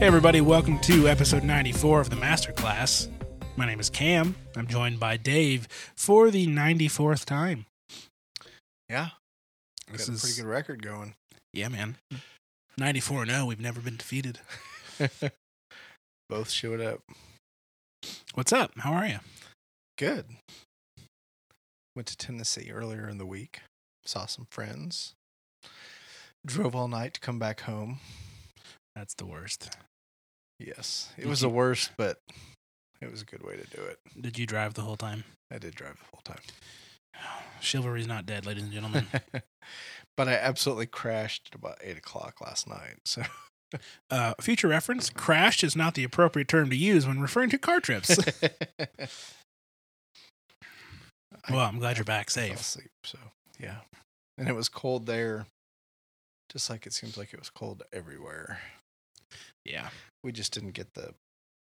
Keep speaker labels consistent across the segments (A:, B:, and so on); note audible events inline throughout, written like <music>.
A: Hey, everybody, welcome to episode 94 of the Masterclass. My name is Cam. I'm joined by Dave for the 94th time.
B: Yeah,
A: This
B: got a
A: is
B: pretty good record going.
A: Yeah, man. 94 0. We've never been defeated. <laughs>
B: Both showed up.
A: What's up? How are you?
B: Good. Went to Tennessee earlier in the week. Saw some friends. Drove all night to come back home.
A: That's the worst.
B: Yes, it
A: Did
B: was
A: you-
B: the worst, but it was a good way to do it.
A: Did you drive the whole time?
B: I did drive the whole time. <sighs>
A: Chivalry's not dead, ladies and gentlemen. <laughs>
B: but I absolutely crashed at about eight o'clock last night. So <laughs>
A: Uh, future reference crashed is not the appropriate term to use when referring to car trips. <laughs> Well, I'm glad you're back
B: I
A: safe.
B: asleep. So yeah, and it was cold there, just like it seems like it was cold everywhere.
A: Yeah.
B: We just didn't get the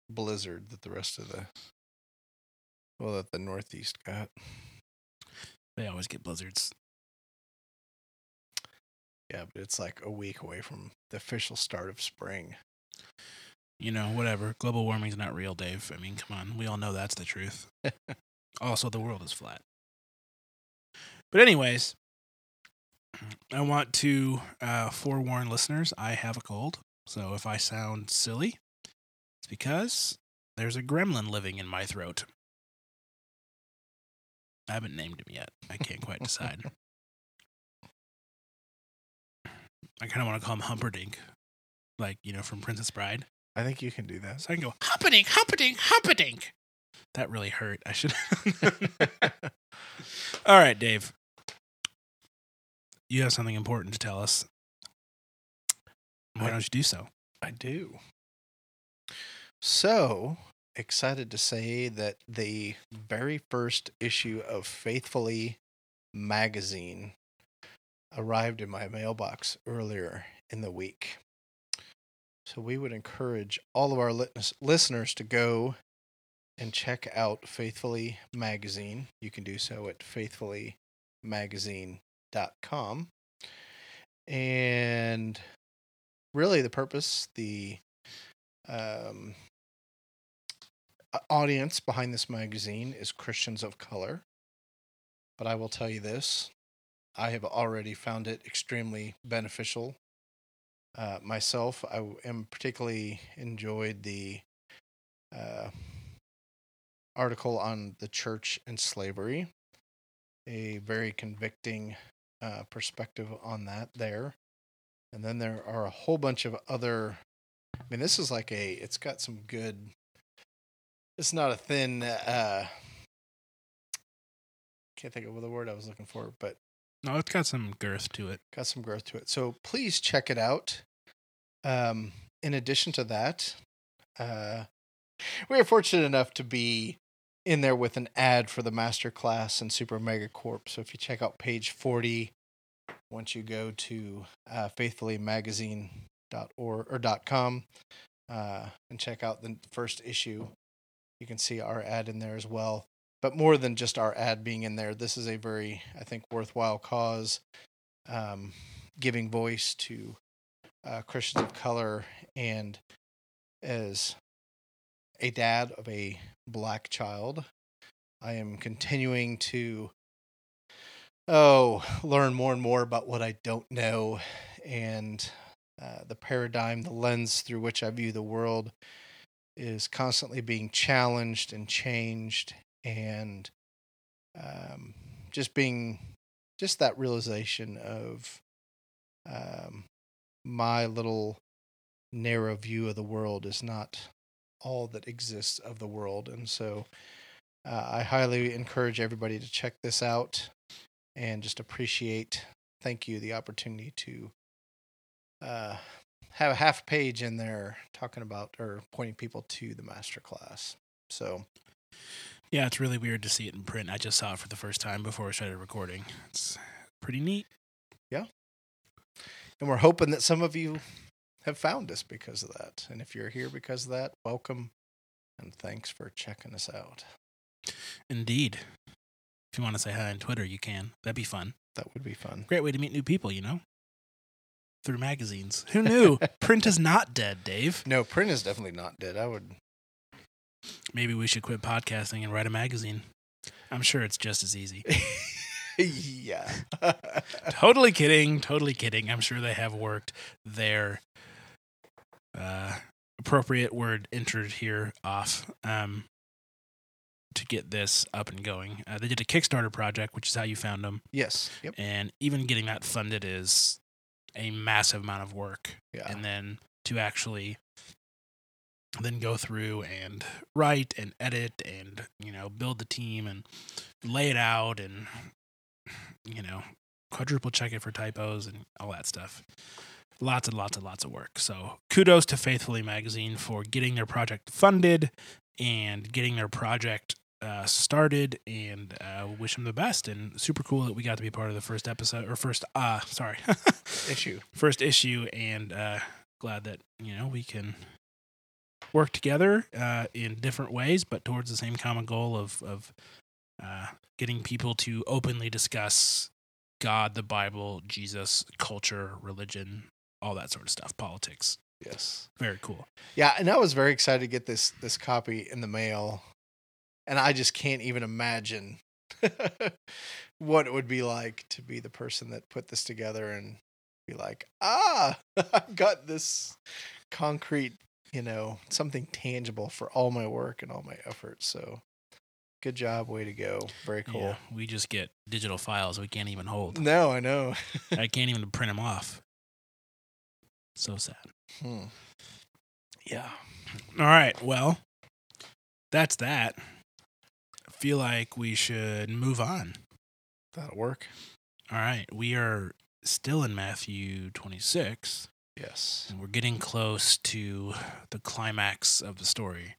B: blizzard that the rest of the well that the Northeast got.
A: They always get blizzards.
B: Yeah, but it's like a week away from the official start of spring.
A: You know, whatever. Global warming's not real, Dave. I mean, come on. We all know that's the truth. <laughs> also, the world is flat. But, anyways, <clears throat> I want to uh, forewarn listeners I have a cold. So if I sound silly, it's because there's a gremlin living in my throat. I haven't named him yet. I can't quite decide. <laughs> I kind of want to call him Humperdinck, like, you know, from Princess Bride.
B: I think you can do that.
A: So I can go Humperdinck, Humperdinck, Humperdinck. That really hurt. I should. <laughs> <laughs> All right, Dave. You have something important to tell us. Why don't you do so?
B: I do. So excited to say that the very first issue of Faithfully magazine arrived in my mailbox earlier in the week. So we would encourage all of our lit- listeners to go and check out Faithfully magazine. You can do so at faithfullymagazine.com. And really the purpose, the um, audience behind this magazine is Christians of color. But I will tell you this I have already found it extremely beneficial. Uh, myself, I am particularly enjoyed the uh, article on the church and slavery, a very convicting uh, perspective on that there. And then there are a whole bunch of other. I mean, this is like a. It's got some good. It's not a thin. uh Can't think of the word I was looking for, but
A: No, it's got some girth to it.
B: got some girth to it. So please check it out. Um, in addition to that, uh, we are fortunate enough to be in there with an ad for the master class and Super Mega Corp. So if you check out page 40, once you go to uh, faithfullymagazine.org or .com uh, and check out the first issue, you can see our ad in there as well. But more than just our ad being in there, this is a very, I think, worthwhile cause um, giving voice to uh, Christians of color. And as a dad of a black child, I am continuing to, oh, learn more and more about what I don't know and uh, the paradigm, the lens through which I view the world is constantly being challenged and changed and um, just being just that realization of um, my little narrow view of the world is not all that exists of the world. And so uh, I highly encourage everybody to check this out and just appreciate, thank you, the opportunity to uh, have a half page in there talking about or pointing people to the master class. So
A: Yeah, it's really weird to see it in print. I just saw it for the first time before we started recording. It's pretty neat. Yeah.
B: And we're hoping that some of you have found us because of that. And if you're here because of that, welcome and thanks for checking us out.
A: Indeed. If you want to say hi on Twitter, you can. That'd be fun.
B: That would be fun.
A: Great way to meet new people, you know? through magazines. Who knew? <laughs> Print is not dead, Dave.
B: No, print is definitely not dead. I would.
A: Maybe we should quit podcasting and write a magazine. I'm sure it's just as easy. <laughs>
B: yeah. <laughs>
A: totally kidding. Totally kidding. I'm sure they have worked their uh, appropriate word entered here off um, to get this up and going. Uh, they did a Kickstarter project, which is how you found them.
B: yes. Yep.
A: And even getting that funded is a massive amount of work.
B: Yeah.
A: And then to actually then go through and write and edit and you know build the team and lay it out and you know quadruple check it for typos and all that stuff lots and lots and lots of work so kudos to faithfully magazine for getting their project funded and getting their project uh, started and uh, wish them the best. And super cool that we got to be part of the first episode or first uh sorry. <laughs>
B: Issue.
A: first issue and uh glad that you know we can work together uh in different ways but towards the same common goal of of uh getting people to openly discuss god the bible jesus culture religion all that sort of stuff politics
B: Yes.
A: very cool
B: Yeah, and I was very excited to get this this copy in the mail, and I just can't even imagine <laughs> what it would be like to be the person that put this together and be like, ah, <laughs> I've got this concrete, you know, something tangible for all my work and all my efforts. So, good job, way to go, very cool.
A: yeah, we just get digital files we can't even hold
B: No, I know. <laughs>
A: i can't even print them off so sad
B: Hmm. Yeah.
A: All right. Well, that's that. I feel like we should move on.
B: That'll work.
A: All right. We are still in Matthew 26,
B: Yes.
A: and we're getting close to the climax of the story.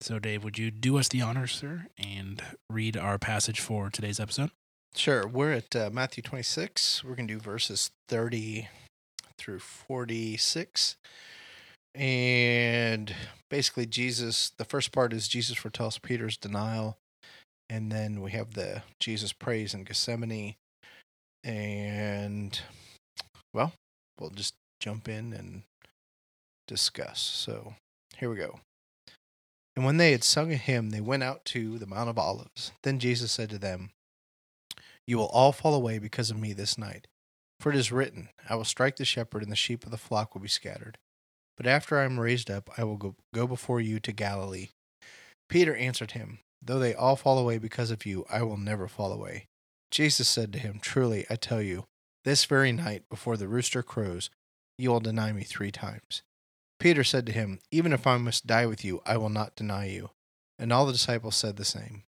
A: So, Dave, would you do us the honor, sir, and read our passage for today's episode?
B: Sure. We're at uh, Matthew 26. We're going to do verses 30 through 46. And basically, Jesus, the first part is Jesus foretells Peter's denial. And then we have the Jesus prays in Gethsemane. And, well, we'll just jump in and discuss. So here we go. And when they had sung a hymn, they went out to the Mount of Olives. Then Jesus said to them, you will all fall away because of me this night. For it is written, I will strike the shepherd, and the sheep of the flock will be scattered. But after I am raised up, I will go, go before you to Galilee. Peter answered him, Though they all fall away because of you, I will never fall away. Jesus said to him, Truly, I tell you, this very night, before the rooster crows, you will deny me three times. Peter said to him, Even if I must die with you, I will not deny you. And all the disciples said the same.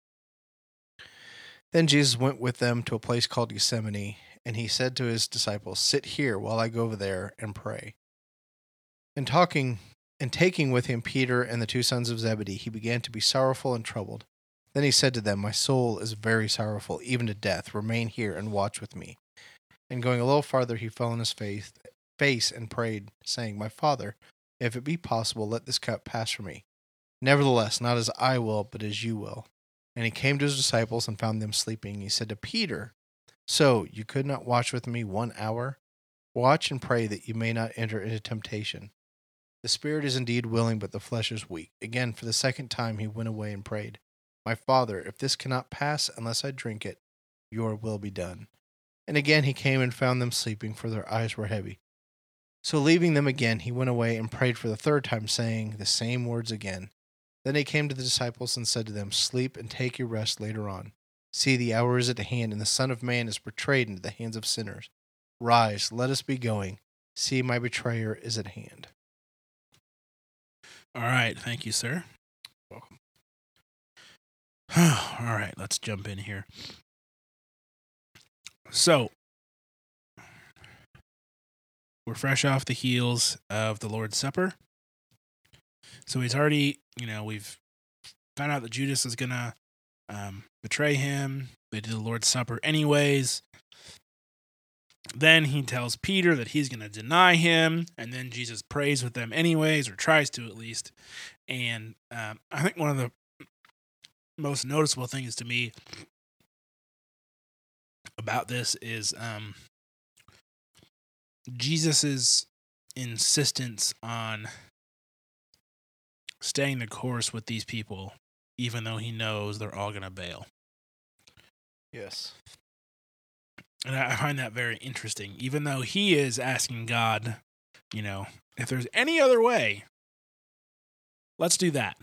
B: Then Jesus went with them to a place called Gethsemane, and he said to his disciples, Sit here while I go over there and pray. And talking and taking with him Peter and the two sons of Zebedee, he began to be sorrowful and troubled. Then he said to them, My soul is very sorrowful, even to death. Remain here and watch with me. And going a little farther, he fell on his face, face and prayed, saying, My father, if it be possible, let this cup pass from me. Nevertheless, not as I will, but as you will. And he came to his disciples and found them sleeping. He said to Peter, So you could not watch with me one hour? Watch and pray that you may not enter into temptation. The spirit is indeed willing, but the flesh is weak. Again, for the second time, he went away and prayed, My Father, if this cannot pass unless I drink it, your will be done. And again he came and found them sleeping, for their eyes were heavy. So leaving them again, he went away and prayed for the third time, saying the same words again. Then he came to the disciples and said to them, Sleep and take your rest later on. See, the hour is at hand, and the Son of Man is betrayed into the hands of sinners. Rise, let us be going. See, my betrayer is at hand.
A: All right. Thank you, sir.
B: Welcome. <sighs>
A: All right. Let's jump in here. So, we're fresh off the heels of the Lord's Supper. So he's already, you know, we've found out that Judas is going to um, betray him. They do the Lord's Supper anyways. Then he tells Peter that he's going to deny him. And then Jesus prays with them anyways, or tries to at least. And um, I think one of the most noticeable things to me about this is um, Jesus's insistence on staying the course with these people, even though he knows they're all going to bail.
B: Yes.
A: And I find that very interesting, even though he is asking God, you know, if there's any other way, let's do that.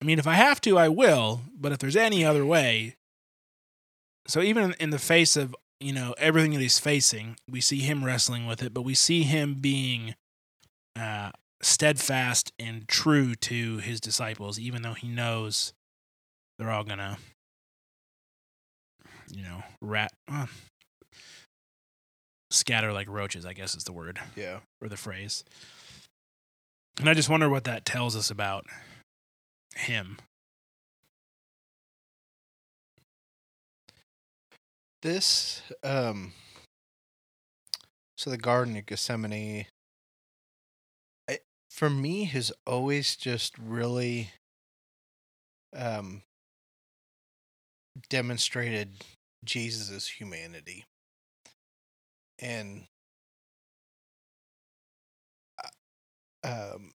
A: I mean, if I have to, I will, but if there's any other way. So even in the face of, you know, everything that he's facing, we see him wrestling with it, but we see him being uh, steadfast and true to his disciples, even though he knows they're all to you know, rat uh, scatter like roaches, I guess is the word
B: Yeah.
A: or the phrase. And I just wonder what that tells us about him.
B: This um so the garden of Gethsemane for me has always just really um demonstrated Jesus' humanity. And um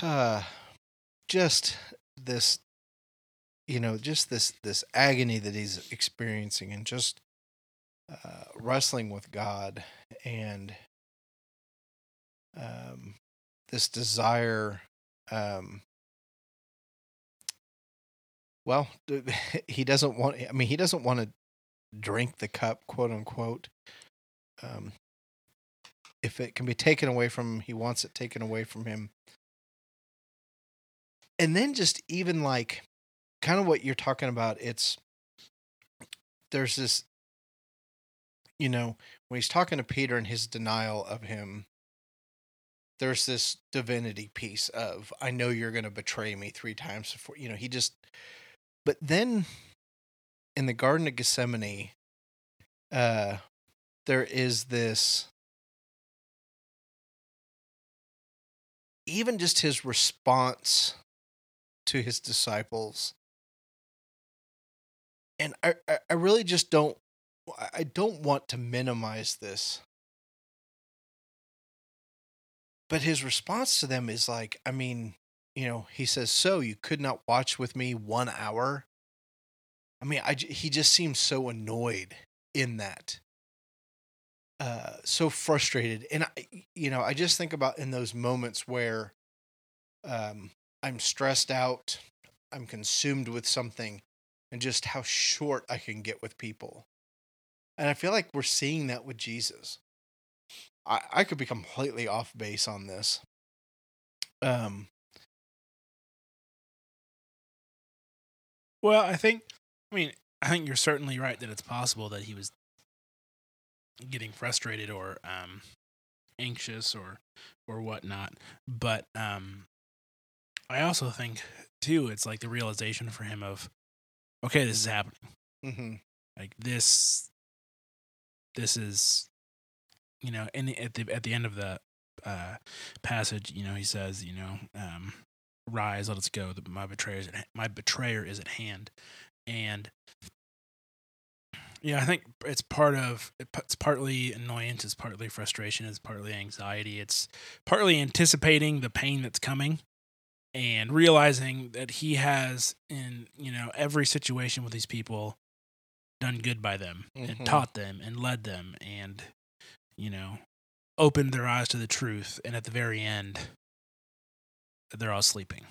B: uh, <sighs> just this you know just this this agony that he's experiencing and just uh, wrestling with god and um, this desire um, well <laughs> he doesn't want i mean he doesn't want to drink the cup quote unquote um, if it can be taken away from him he wants it taken away from him. And then just even like kind of what you're talking about it's there's this you know when he's talking to peter and his denial of him there's this divinity piece of i know you're going to betray me three times before you know he just but then in the garden of gethsemane uh there is this even just his response to his disciples and I, I really just don't I don't want to minimize this. But his response to them is like, I mean, you know, he says, "So you could not watch with me 1 hour?" I mean, I he just seems so annoyed in that. Uh so frustrated. And I you know, I just think about in those moments where um I'm stressed out, I'm consumed with something and just how short I can get with people. And I feel like we're seeing that with Jesus. I, I could be completely off base on this. Um,
A: Well, I think, I mean, I think you're certainly right that it's possible that he was getting frustrated or um, anxious or or whatnot. But um, I also think too, it's like the realization for him of, okay, this is happening.
B: mhm,
A: Like this, this is, you know, and at the at the end of the uh, passage, you know, he says, you know, um, rise, let us go. The, my betrayer is at, my betrayer is at hand, and yeah, I think it's part of it's partly annoyance, it's partly frustration, it's partly anxiety, it's partly anticipating the pain that's coming, and realizing that he has in you know every situation with these people done good by them
B: Mhm.
A: and taught them and led them and you know opened their eyes to the truth and at the very end they're all sleeping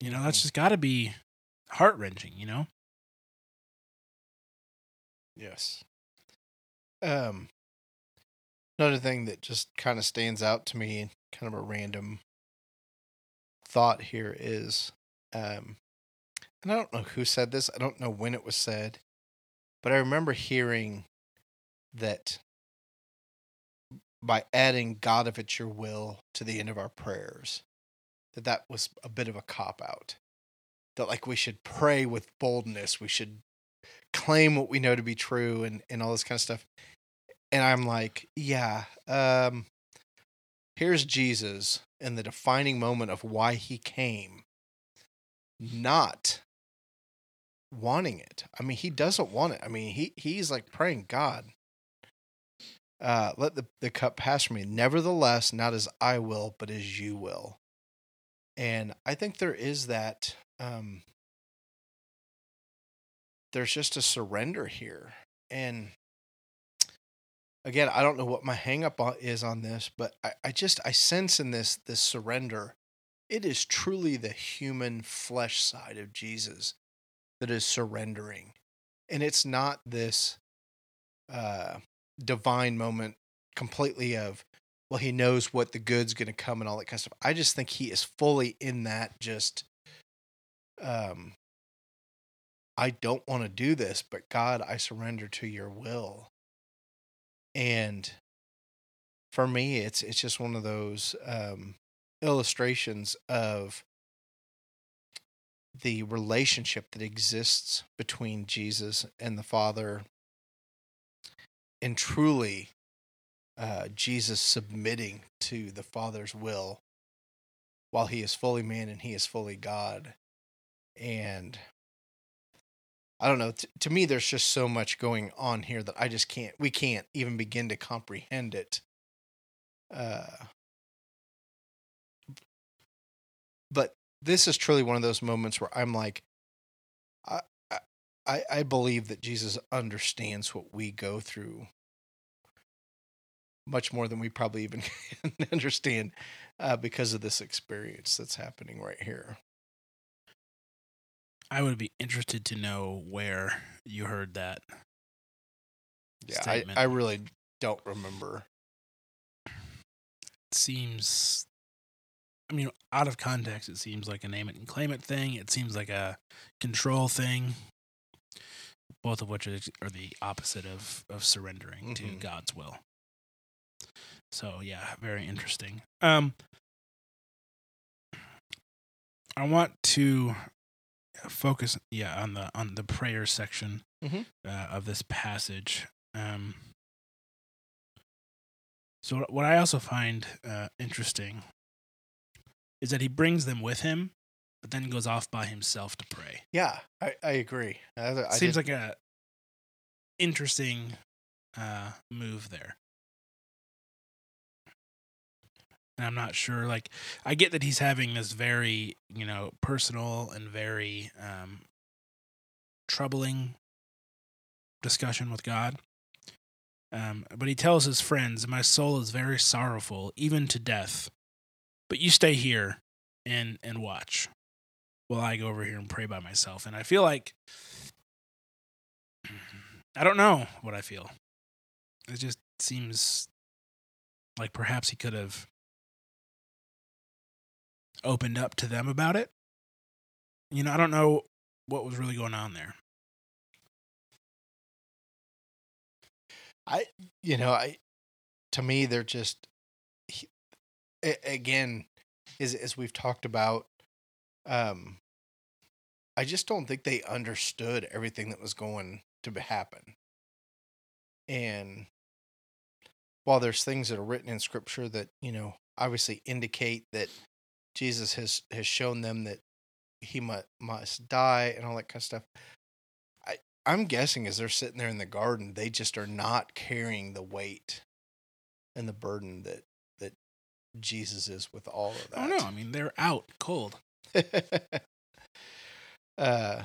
A: you know that's
B: Mhm.
A: just got to be heart wrenching you know
B: yes. Um, another thing that just kind of stands out to me, kind of a random thought here is, um, and I don't know who said this. I don't know when it was said, but I remember hearing that by adding God if it's your will to the end of our prayers, that that was a bit of a cop out. That like we should pray with boldness, we should claim what we know to be true and, and all this kind of stuff. And I'm like, yeah, um, here's Jesus in the defining moment of why he came, not wanting it. I mean, he doesn't want it. I mean, he he's like praying, God, uh, let the, the cup pass from me. Nevertheless, not as I will, but as you will. And I think there is that um there's just a surrender here. And again, I don't know what my hangup is on this, but I, I just I sense in this this surrender, it is truly the human flesh side of Jesus that is surrendering. And it's not this uh divine moment completely of well he knows what the good's going to come and all that kind of stuff. I just think he is fully in that just um i don't want to do this but god i surrender to your will. And for me it's it's just one of those um illustrations of the relationship that exists between Jesus and the Father and truly uh, Jesus submitting to the Father's will while he is fully man and he is fully God. And I don't know, t- to me, there's just so much going on here that I just can't, we can't even begin to comprehend it. Uh, but this is truly one of those moments where I'm like, I, I believe that Jesus understands what we go through much more than we probably even <laughs> can understand uh, because of this experience that's happening right here.
A: I would be interested to know where you heard that.
B: Yeah, I, I really don't remember.
A: It seems, I mean, out of context, it seems like a name it and claim it thing. It seems like a control thing, both of which are, the opposite of, of surrendering mm-hmm. to God's will. So yeah, very interesting. Um, I want to focus, yeah, on the on the prayer section mm-hmm. uh, of this passage. Um, so what I also find uh, interesting is that he brings them with him, but then goes off by himself to pray.
B: Yeah, I, I agree. I,
A: I Seems did... like a interesting uh, move there. And I'm not sure. Like, I get that he's having this very, you know, personal and very um, troubling discussion with God. Um, but he tells his friends, My soul is very sorrowful, even to death. But you stay here and and watch while I go over here and pray by myself. And I feel like I don't know what I feel. It just seems like perhaps he could have opened up to them about it. You know, I don't know what was really going on there.
B: I, you know, I, to me, they're just, he, again, as as we've talked about, um, I just don't think they understood everything that was going to happen. And while there's things that are written in scripture that, you know, obviously indicate that Jesus has has shown them that he must must die and all that kind of stuff. I I'm guessing as they're sitting there in the garden, they just are not carrying the weight and the burden that that Jesus is with all of that.
A: Oh no, I mean they're out cold. <laughs>
B: uh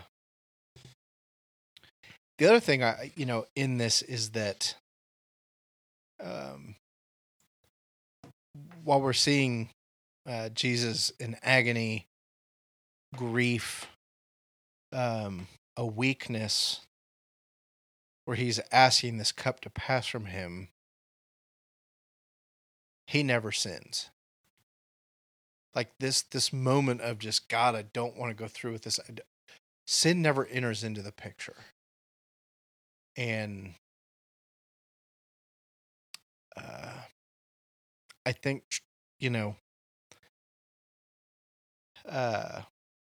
B: the other thing I you know in this is that um while we're seeing uh, Jesus in agony, grief, um, a weakness, where he's asking this cup to pass from him, he never sins. Like this, this moment of just God, I don't want to go through with this. Sin never enters into the picture, and uh, I think you know uh,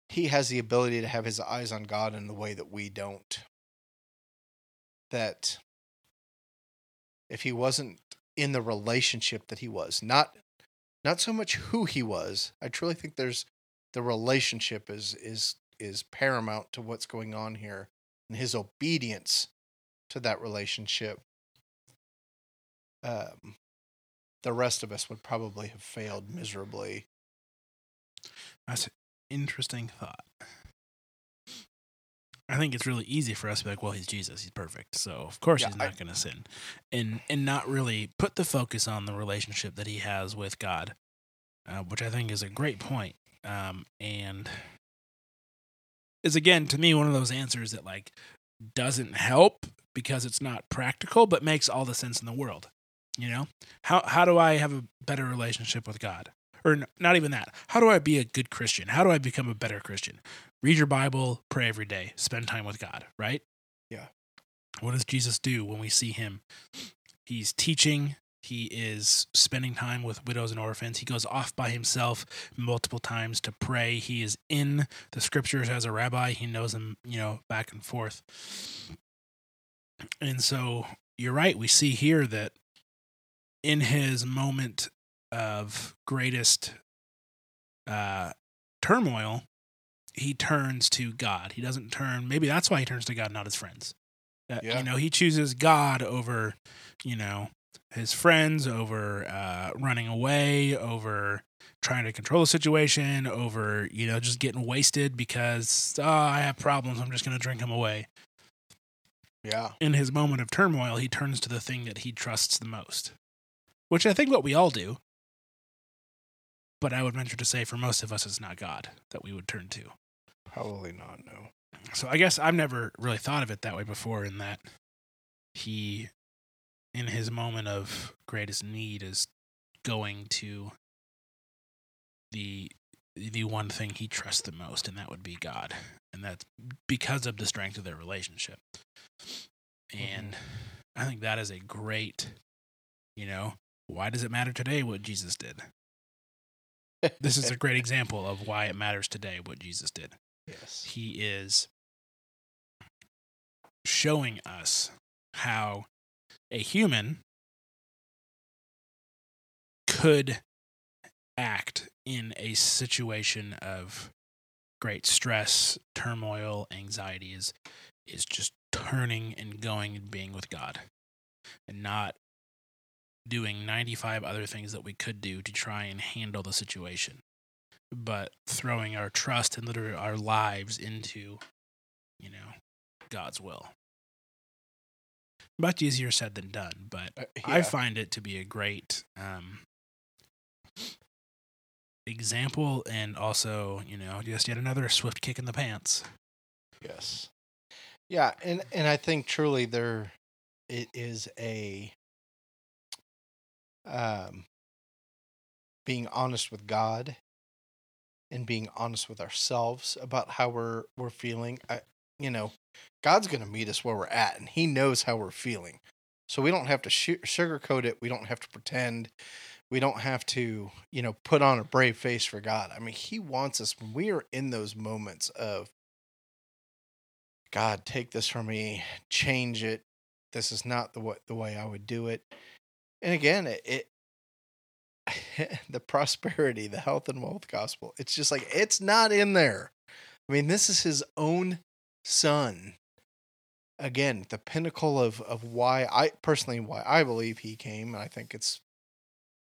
B: he has the ability to have his eyes on God in the way that we don't. That if he wasn't in the relationship that he was, not not so much who he was, I truly think there's the relationship is is is paramount to what's going on here and his obedience to that relationship um the rest of us would probably have failed miserably
A: That's an interesting thought. I think it's really easy for us to be like, well, he's Jesus, he's perfect, so of course
B: Yeah,
A: he's not going to sin, and and not really put the focus on the relationship that he has with God, uh, which I think is a great point, um, and is again to me one of those answers that like doesn't help because it's not practical, but makes all the sense in the world. You know, how how do I have a better relationship with God? Or n- not even that. How do I be a good Christian? How do I become a better Christian? Read your Bible, pray every day, spend time with God, right?
B: Yeah.
A: What does Jesus do when we see him? He's teaching, he is spending time with widows and orphans. He goes off by himself multiple times to pray. He is in the scriptures as a rabbi. He knows them, you know, back and forth. And so you're right. We see here that in his moment of greatest uh, turmoil, he turns to God. He doesn't turn. Maybe that's why he turns to God, not his friends. That,
B: Yeah.
A: You know, he chooses God over, you know, his friends, over uh, running away, over trying to control the situation, over you know just getting wasted because oh I have problems. I'm just gonna drink him away.
B: yeah
A: In his moment of turmoil, he turns to the thing that he trusts the most, which I think what we all do. But I would venture to say for most of us, it's not God that we would turn to.
B: Probably not no
A: So I guess I've never really thought of it that way before, in that he, in his moment of greatest need, is going to the the one thing he trusts the most, and that would be God, and that's because of the strength of their relationship. Mm-hmm. And I think that is a great, you know, why does it matter today what Jesus did? This is a great <laughs> example of why it matters today what Jesus did
B: yes.
A: he is showing us how a human could act in a situation of great stress, turmoil, anxiety is is just turning and going and being with God and not doing 95 other things that we could do to try and handle the situation but throwing our trust and literally our lives into, you know, God's will. Much easier said than done, but
B: Uh,
A: I find it to be a great um, example and also, you know, just yet another swift kick in the pants.
B: Yes. Yeah, and and I think truly there it is a um being honest with God and being honest with ourselves about how we're we're feeling. I you know, God's going to meet us where we're at and he knows how we're feeling. So we don't have to su- sugarcoat it, we don't have to pretend. We don't have to, you know, put on a brave face for God. I mean, he wants us when we are in those moments of God, take this from me, change it. This is not the way, the way I would do it. And again, it, it <laughs> the prosperity, the health and wealth gospel. It's just like it's not in there. I mean, this is his own son. Again, the pinnacle of of why I personally why I believe he came, and I think it's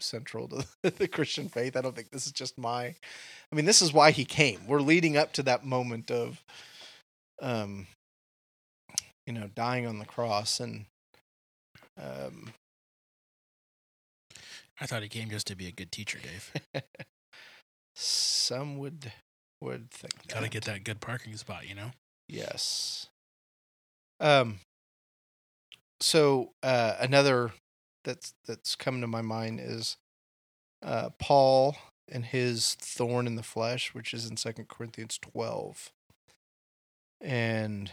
B: central to <laughs> the Christian faith. I don't think this is just my I mean, this is why he came. We're leading up to that moment of um you know, dying on the cross and um
A: I thought he came just to be a good teacher, Dave. <laughs>
B: some would would think
A: Got to get that good parking spot, you know?
B: Yes. Um. So uh, another that's that's come to my mind is uh, Paul and his thorn in the flesh, which is in Second Corinthians twelve, and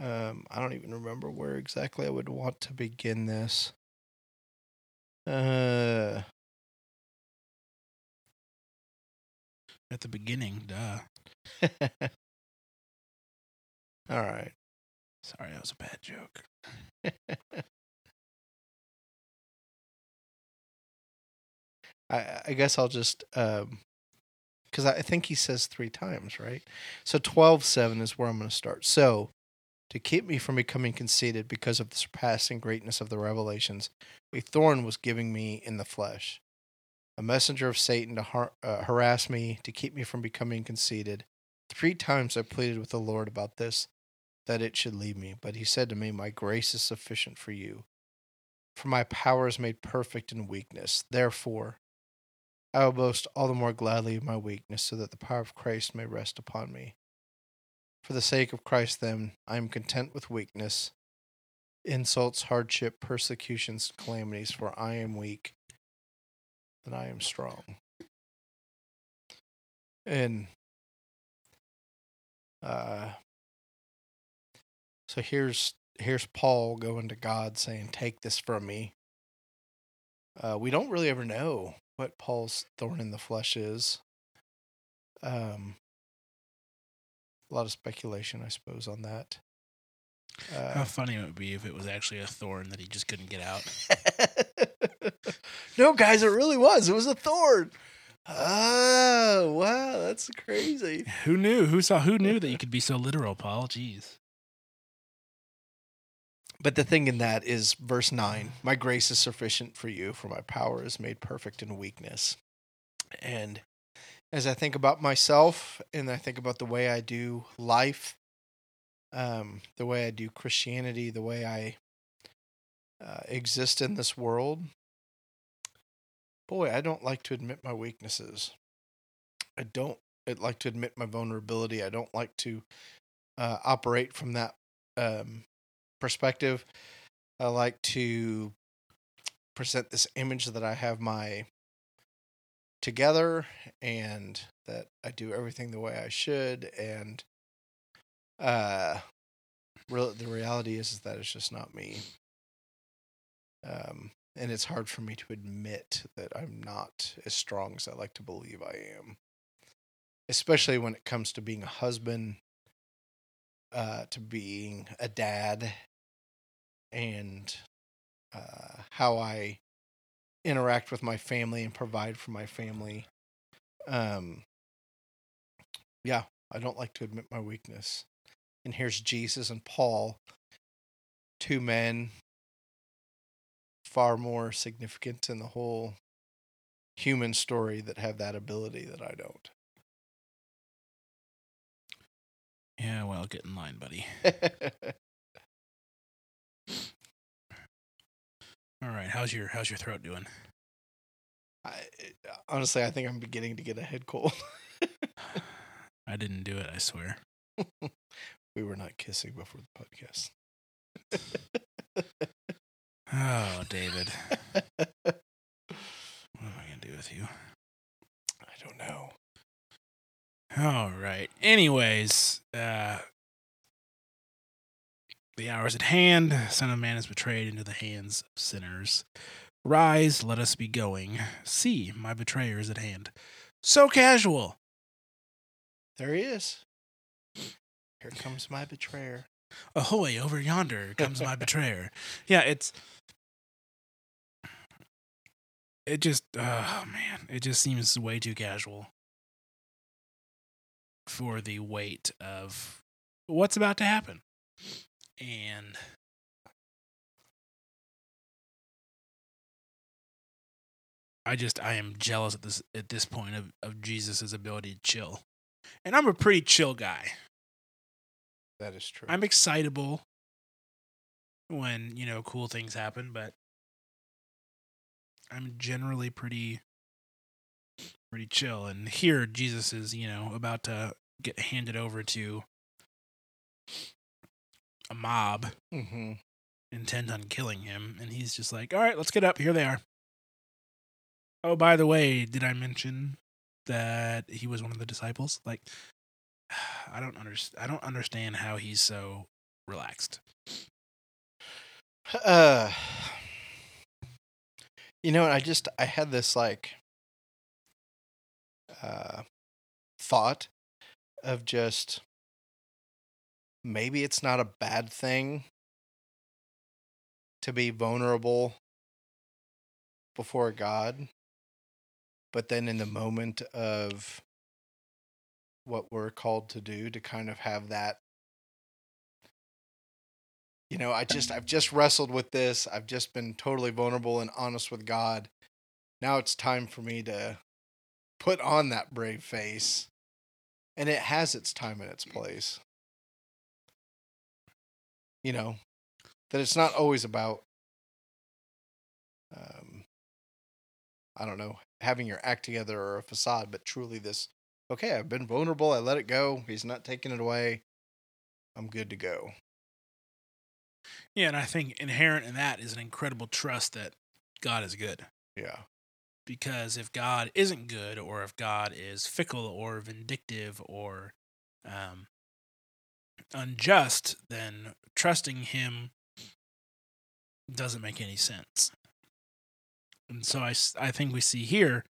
B: um, I don't even remember where exactly I would want to begin this. Uh,
A: At the beginning, duh. <laughs>
B: all right.
A: Sorry, that was a bad joke.
B: I, I guess I'll just um, because I think he says three times, right? So twelve seven is where I'm going to start. So to keep me from becoming conceited because of the surpassing greatness of the revelations, a thorn was giving me in the flesh, a messenger of Satan to har- uh, harass me, to keep me from becoming conceited. Three times I pleaded with the Lord about this, that it should leave me. But he said to me, My grace is sufficient for you, for my power is made perfect in weakness. Therefore, I will boast all the more gladly of my weakness, so that the power of Christ may rest upon me. For the sake of Christ, then, I am content with weakness, insults, hardship, persecutions, calamities, for I am weak, then I am strong. And uh, so here's here's Paul going to God saying, "Take this from me." Uh, we don't really ever know what Paul's thorn in the flesh is. Um, a lot of speculation, I suppose, on that.
A: How
B: Uh,
A: funny it would be if it was actually a thorn that he just couldn't get out. <laughs>
B: no, guys, it really was. It was a thorn. Oh, wow, that's crazy.
A: Who knew? Who saw? Who knew that you could be so literal, Paul? Jeez.
B: But the thing in that is verse 9 My grace is sufficient for you, for my power is made perfect in weakness. And as I think about myself and I think about the way I do life, um, the way I do Christianity, the way I uh, exist in this world, boy, I don't like to admit my weaknesses. I don't like to admit my vulnerability. I don't like to uh, operate from that um, perspective. I like to present this image that I have my together and that I do everything the way I should and uh real the reality is, is that it's just not me. Um and it's hard for me to admit that I'm not as strong as I like to believe I am. Especially when it comes to being a husband, uh, to being a dad, and uh, how I interact with my family and provide for my family. Um, yeah, I don't like to admit my weakness. And here's Jesus and Paul, two men far more significant in the whole human story that have that ability that I don't.
A: Yeah, well, get in line, buddy. <laughs> All right, how's your how's your throat doing?
B: I, honestly, I think I'm beginning to get a head cold. <sighs>
A: I didn't do it, I swear. <laughs>
B: we were not kissing before the podcast.
A: Oh, David, <laughs> what am I gonna do with you?
B: I don't know.
A: All right. Anyways, uh, the hour is at hand. Son of Man is betrayed into the hands of sinners. Rise, let us be going. See, my betrayer is at hand. So casual.
B: There he is. Here comes my betrayer.
A: Ahoy, over yonder comes my <laughs> betrayer. Yeah, it's. It just, oh man, it just seems way too casual for the weight of what's about to happen. And I just, I am jealous at this at this point of, of Jesus' ability to chill. And I'm a pretty chill guy.
B: That is true.
A: I'm excitable when, you know, cool things happen, but I'm generally pretty pretty chill. And here Jesus is, you know, about to get handed over to a mob
B: mm-hmm.
A: intent on killing him, and he's just like, "All right, let's get up. Here they are." Oh, by the way, did I mention that he was one of the disciples? Like, <sighs> I don't understand. I don't understand how he's so relaxed.
B: Uh, <sighs> <sighs> you know, I just I had this like uh thought of just maybe it's not a bad thing to be vulnerable before God, but then in the moment of what we're called to do to kind of have that you know i just i've just wrestled with this i've just been totally vulnerable and honest with god. Now it's time for me to put on that brave face and it has its time and its place you know that it's not always about um i don't know having your act together or a facade but truly this okay i've been vulnerable i let it go he's not taking it away i'm good to go
A: Yeah, and I think inherent in that is an incredible trust that God is good.
B: yeah
A: Because if God isn't good, or if God is fickle or vindictive or um, unjust, then trusting Him doesn't make any sense. And so I, I think we see here.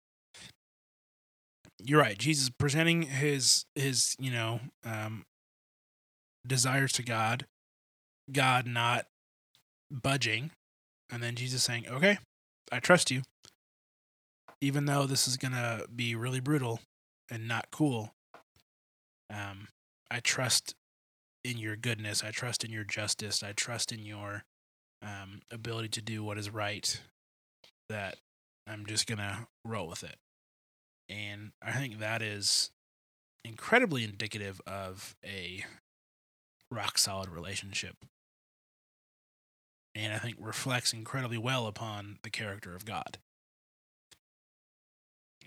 A: You're right. Jesus presenting his his you know um, desires to God, God not budging, and then Jesus saying, "Okay, I trust you, even though this is gonna be really brutal and not cool. Um, I trust in your goodness. I trust in your justice. I trust in your um, ability to do what is right. That I'm just gonna roll with it." And I think that is incredibly indicative of a rock solid relationship. And I think reflects incredibly well upon the character of God.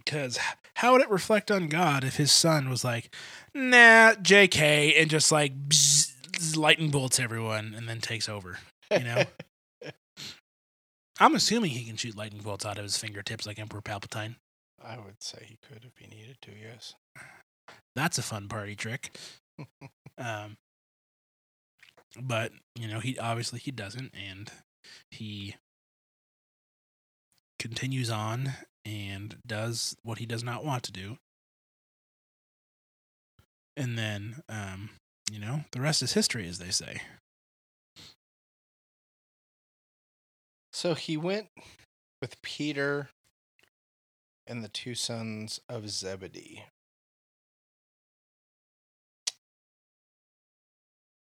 A: Because how would it reflect on God if his son was like, nah, JK, and just like bzz, lightning bolts everyone and then takes over? You know? <laughs> I'm assuming he can shoot lightning bolts out of his fingertips like Emperor Palpatine.
B: i would say he could if he needed to yes
A: That's a fun party trick. <laughs> um, but you know, he obviously he doesn't, and he continues on and does what he does not want to do. And then, um, you know, the rest is history, as they say.
B: So he went with Peter and the two sons of Zebedee.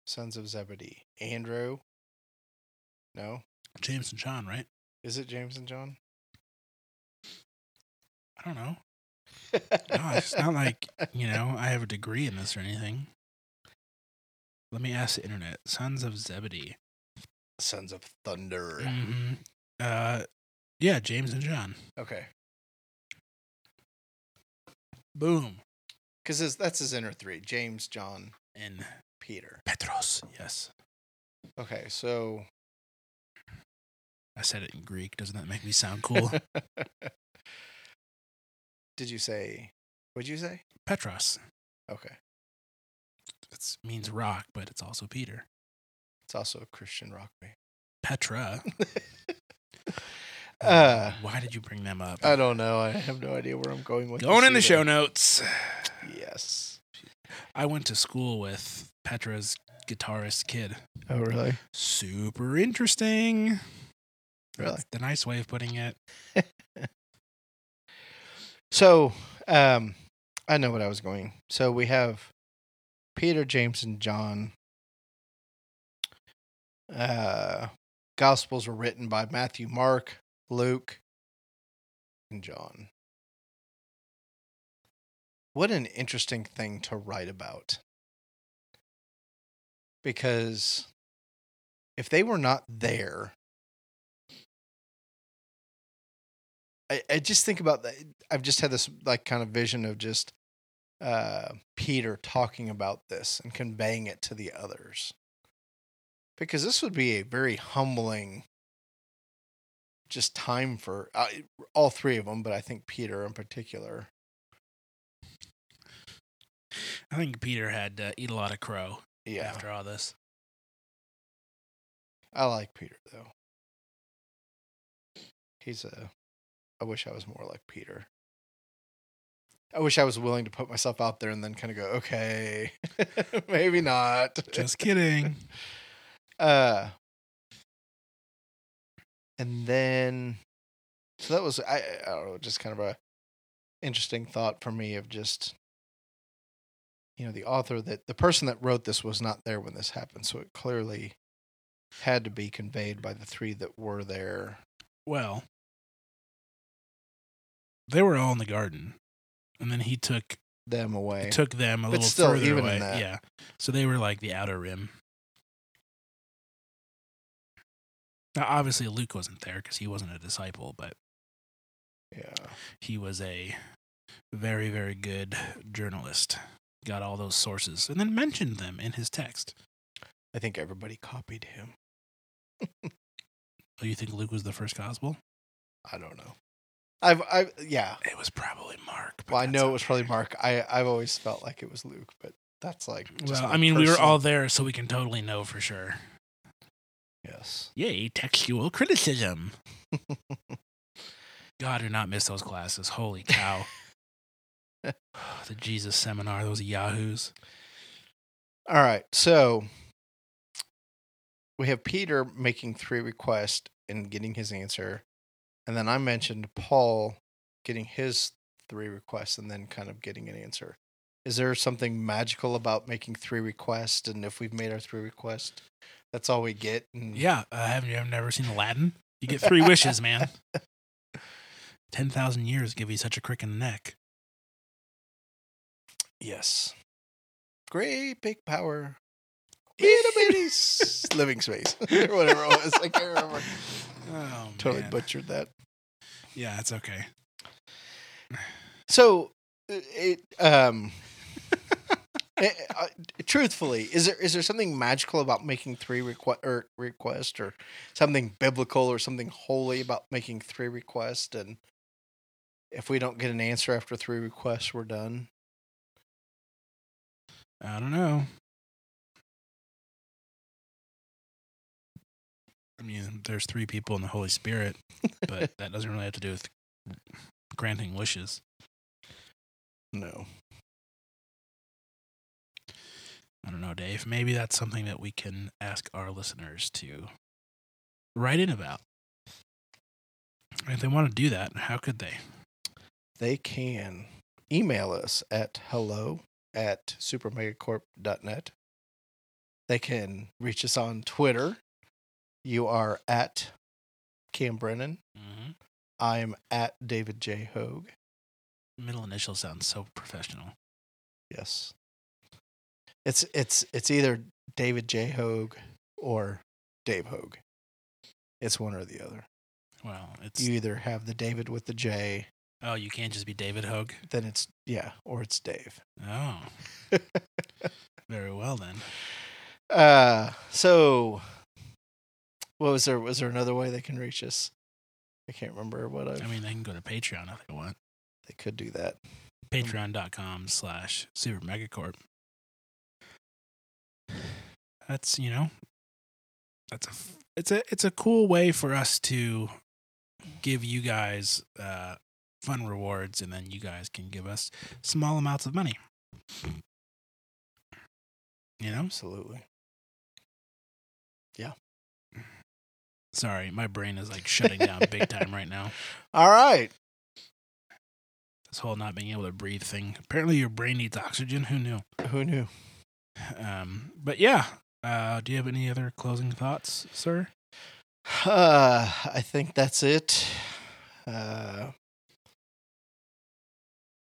B: Sons of Zebedee. Andrew? No?
A: James and John, right?
B: Is it James and John?
A: I don't know. No, it's not like you know I have a degree in this or anything. Let me ask the internet. Sons of Zebedee.
B: Sons of Thunder.
A: hmm Uh, yeah, James and John.
B: Okay.
A: Boom.
B: Because that's his inner three James, John,
A: And
B: Peter.
A: Petros. Yes,
B: Okay, so.
A: I said it in Greek. Doesn't that make me sound cool? <laughs>
B: Did you say. What'd you say?
A: Petros.
B: Okay.
A: It means rock, but it's also Peter.
B: It's also a Christian rock band.
A: Petra. <laughs>
B: Uh,
A: Why did you bring them up?
B: I don't know. I have no idea where I'm going with
A: Going in the show notes.
B: Yes.
A: I went to school with Petra's guitarist kid.
B: Oh, really?
A: Super interesting.
B: Really?
A: That's the nice way of putting it. <laughs>
B: So, um, I know what I was going. So we have Peter, James, and John. Uh, Gospels were written by Matthew, Mark, Luke, and John. What an interesting thing to write about. Because if they were not there, I, I just think about that. I've just had this like kind of vision of just uh, Peter talking about this and conveying it to the others. Because this would be a very humbling just time for uh, all three of them, but I think Peter in particular.
A: I think Peter had to eat a lot of crow
B: Yeah.
A: after all this.
B: I like Peter though. He's a. I wish I was more like Peter. I wish I was willing to put myself out there and then kind of go, okay, <laughs> maybe not.
A: Just kidding. <laughs>
B: Uh, and then, so that was I. I don't know, just kind of a interesting thought for me of just you know the author that the person that wrote this was not there when this happened, so it clearly had to be conveyed by the three that were there.
A: Well, they were all in the garden, and then he took
B: Them away.
A: took them a
B: But
A: little
B: still,
A: further away. Yeah, so they were like the outer rim. Now, obviously, Luke wasn't there because he wasn't a disciple, but
B: yeah.
A: he was a very, very good journalist. Got all those sources and then mentioned them in his text.
B: I think everybody copied him. <laughs>
A: Oh, you think Luke was the first gospel?
B: I don't know. I've I yeah.
A: It was probably Mark.
B: Well, I know it was probably. Mark. I I've always felt like it was Luke, but that's like
A: Well, I mean, we were all there, so we can totally know for sure.
B: yes.
A: Yay, textual criticism. <laughs> God, do not miss those classes. Holy cow. <laughs> <sighs> the Jesus seminar, those yahoos.
B: All right. So we have Peter making three requests and getting his answer. And then I mentioned Paul getting his three requests and then kind of getting an answer. Is there something magical about making three requests? And if we've made our three requests, that's all we get? And
A: Yeah, uh, haven't you ever never seen Aladdin? You get three wishes, man. <laughs> 10,000 years give you such a crick in the neck.
B: Yes. Great big power. <laughs> Itty bitty living space. <laughs> or whatever it was. I can't remember.
A: Oh,
B: Totally
A: man.
B: butchered that.
A: Yeah, it's okay.
B: So, uh, it um, <laughs> eh, uh, truthfully, is there is there something magical about making three request or request or something biblical or something holy about making three requests and if we don't get an answer after three requests, we're done.
A: I don't know. I mean, there's three people in the Holy Spirit, but <laughs> that doesn't really have to do with granting wishes.
B: No.
A: I don't know, Dave. Maybe that's something that we can ask our listeners to write in about. If they want to do that, how could they?
B: They can email us at hello at supermegacorp.net. They can reach us on Twitter. You are at Cam Brennan.
A: Mm-hmm.
B: I am at David J. Hogue.
A: Middle initial sounds so professional.
B: Yes. It's it's it's either David J. Hogue or Dave Hogue. It's one or the other.
A: Well, it's
B: You either have the David with the J,
A: oh, you can't just be David Hogue.
B: then it's yeah, or it's Dave.
A: Oh, <laughs> very well then.
B: Uh so what was there was there another way they can reach us? I can't remember what I
A: I mean, they can go to Patreon if they want.
B: they could do that.
A: Patreon.com slash Super Megacorp. That's you know, that's a it's a it's a cool way for us to give you guys uh, fun rewards, and then you guys can give us small amounts of money. You know,
B: Absolutely.
A: Sorry, my brain is like shutting down big time right now. <laughs>
B: All right.
A: This whole not being able to breathe thing. Apparently, your brain needs oxygen. Who knew?
B: Who knew?
A: Um, but yeah, uh, do you have any other closing thoughts, sir?
B: Uh, <sighs> I think that's it. Uh,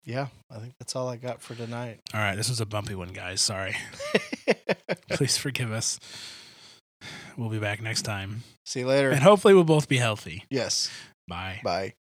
B: yeah, I think that's all I got for tonight.
A: All right, this was a bumpy one, guys. Sorry. <laughs> Please forgive us. We'll be back next time.
B: See you later.
A: And hopefully, we'll both be healthy.
B: Yes.
A: Bye.
B: Bye.